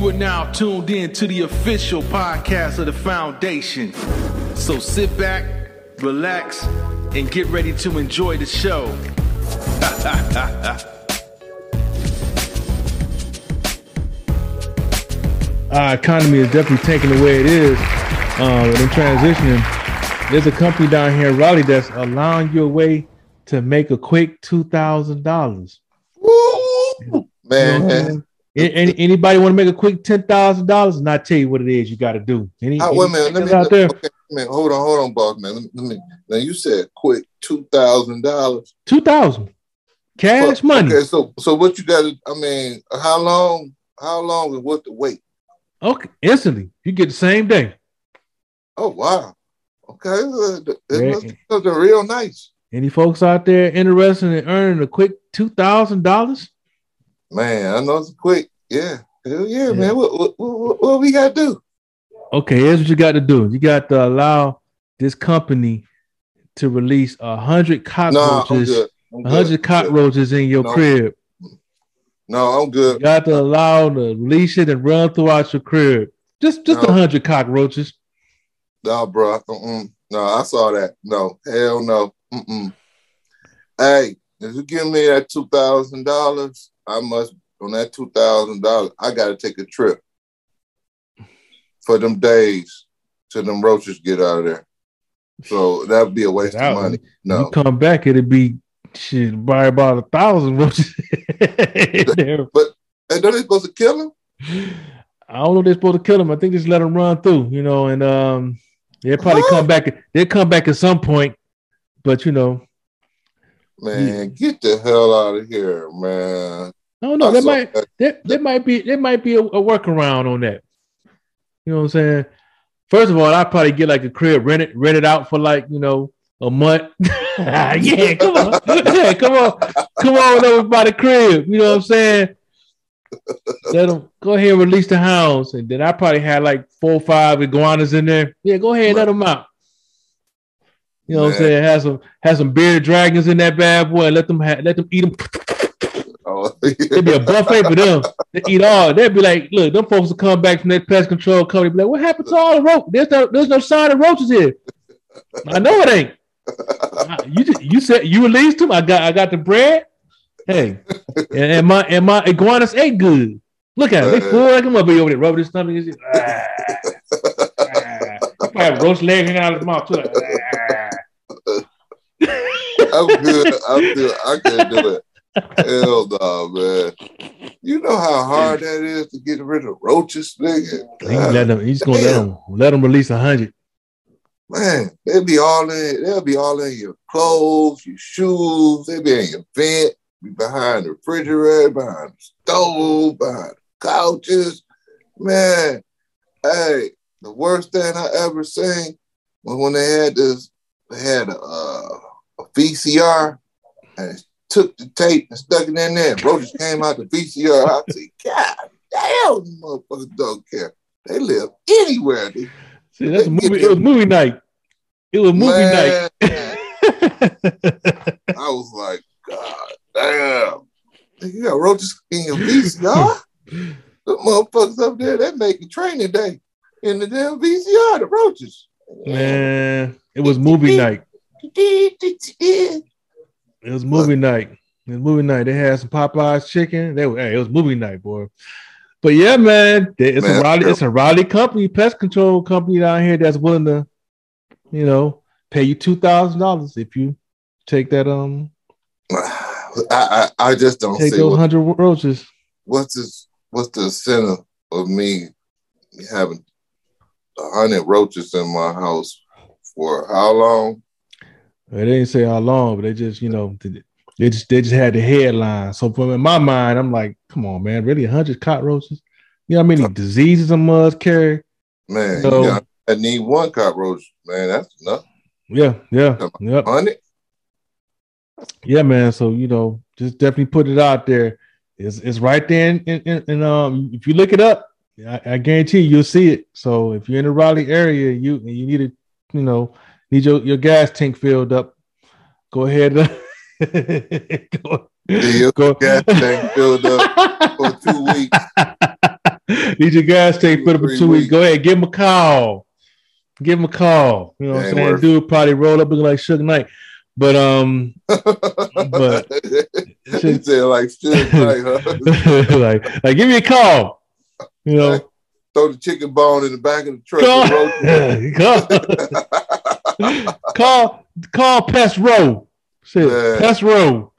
You are now tuned in to the official podcast of the foundation. So sit back, relax, and get ready to enjoy the show. Our economy is definitely taking the way it is. Um, and transitioning. There's a company down here in Raleigh that's allowing you a way to make a quick two thousand dollars. Man, You know, any, anybody want to make a quick ten thousand dollars? And I tell you what it is you got to do. Any, any wait a minute. Let me, out there, okay, man, hold on, hold on, boss man. Let me, let me now you said quick two thousand dollars. two thousand cash money. Okay, so so what you got to? I mean, how long? How long and what the wait? Okay, instantly you get the same day. Oh wow. Okay, uh, it Yeah. must be something real nice, Any folks out there interested in earning a quick two thousand dollars? Man. I know it's quick. Yeah, hell yeah, Yeah. man. What, what, what, what we got to do? Okay, here's what you got to do. You got to allow this company to release a hundred cockroaches, good. A hundred cockroaches in your No. crib. No, I'm good. You got to allow them to release it and run throughout your crib. Just just a No. hundred cockroaches. No, bro. Mm-mm. No, I saw that. No, hell no. Mm-mm. Hey, if you give me that two thousand dollars, I must on that two thousand dollars. I got to take a trip for them days till them roaches get out of there. So that'd be a waste Out. of money. No, you come back, it'd be shit buy about a thousand roaches in there. hey, don't they supposed to kill them? I don't know if they're supposed to kill them. I think just let them run through, you know, and um, they'll probably Huh? come back. They'll come back at some point, but you know, Man, get the hell out of here, man. I don't know. I There might that. there, there might be there might be a, a workaround on that. You know what I'm saying? First of all, I'd probably get like a crib rent it, rent it out for like you know a month. yeah, come on, yeah, come on, come on over by the crib. You know what I'm saying? Let them go ahead and release the hounds, and then I probably had like four or five iguanas in there. Yeah, go ahead and let them out. You know what I'm saying? Have some have some bearded dragons in that bad boy. And let them ha- let them eat them. Oh, It'd be a buffet for them. They eat all. They'd be like, look, them folks will come back from that pest control company. Be like, what happened to all the roach? There's no, there's no sign of roaches here. I know it ain't. You just, you said you released them. I got I got the bread. Hey, and, and my and my iguanas ate good. Look at it. They full like them up over there, rubbing his stomach. and shit. Ah, ah. Probably have roach legs hanging out of his mouth too. Like, ah. I'm good. I'm good. I can't do it. Hell no, man. You know how hard that is to get rid of roaches, nigga. He let them. He's gonna let them let them release a hundred. Man, they'll be all in. They'll be all in your clothes, your shoes. They'll be in your vent, be behind the refrigerator, behind the stove, behind the couches. Man, hey, the worst thing I ever seen was when they had this. They had a, uh, a VCR and took the tape and stuck it in there. And roaches came out the VCR. I said, God damn, these motherfuckers don't care. They live anywhere. They See, that's a movie. It was movie night. It was movie night. I was like, God damn. You got roaches in your VCR? the motherfuckers up there, they making training day in the damn VCR, the roaches. Man, it was movie night. It was movie night. It was movie night. They had some Popeyes chicken. They were, hey, it was movie night, boy. But yeah, man, it's a Man, Raleigh, yeah. it's a Raleigh company, pest control company down here that's willing to, you know, pay you two thousand dollars if you take that um I, I, I just don't take see those hundred roaches. what's this what's the incentive of me having a hundred roaches in my house for how long? They didn't say how long, but they just, you know, they just they just had the headline. So from in my mind, I'm like, come on, man, really hundred cockroaches? You know how many diseases a must carry? Man, So- yeah, I need one cockroach, man. That's enough. Yeah, yeah, yep. Hundred? Yeah, man. So you know, just definitely put it out there. It's it's right there, and um, if you look it up, I, I guarantee you, you'll see it. So if you're in the Raleigh area, you you need to, you know, need your, your gas tank filled up. Go ahead. go, Yeah, your go- gas tank filled up for two weeks. Need your gas tank put up Three two weeks. weeks. Go ahead, give him a call. Give him a call. You know what I'm saying? worth Dude probably roll up looking like Suge Knight. But um, But- he said like huh? like, like give me a call. You know, Throw the chicken bone in the back of the truck. call, and roast call, call, call Pest Row. Shit, Yeah. Pest Row.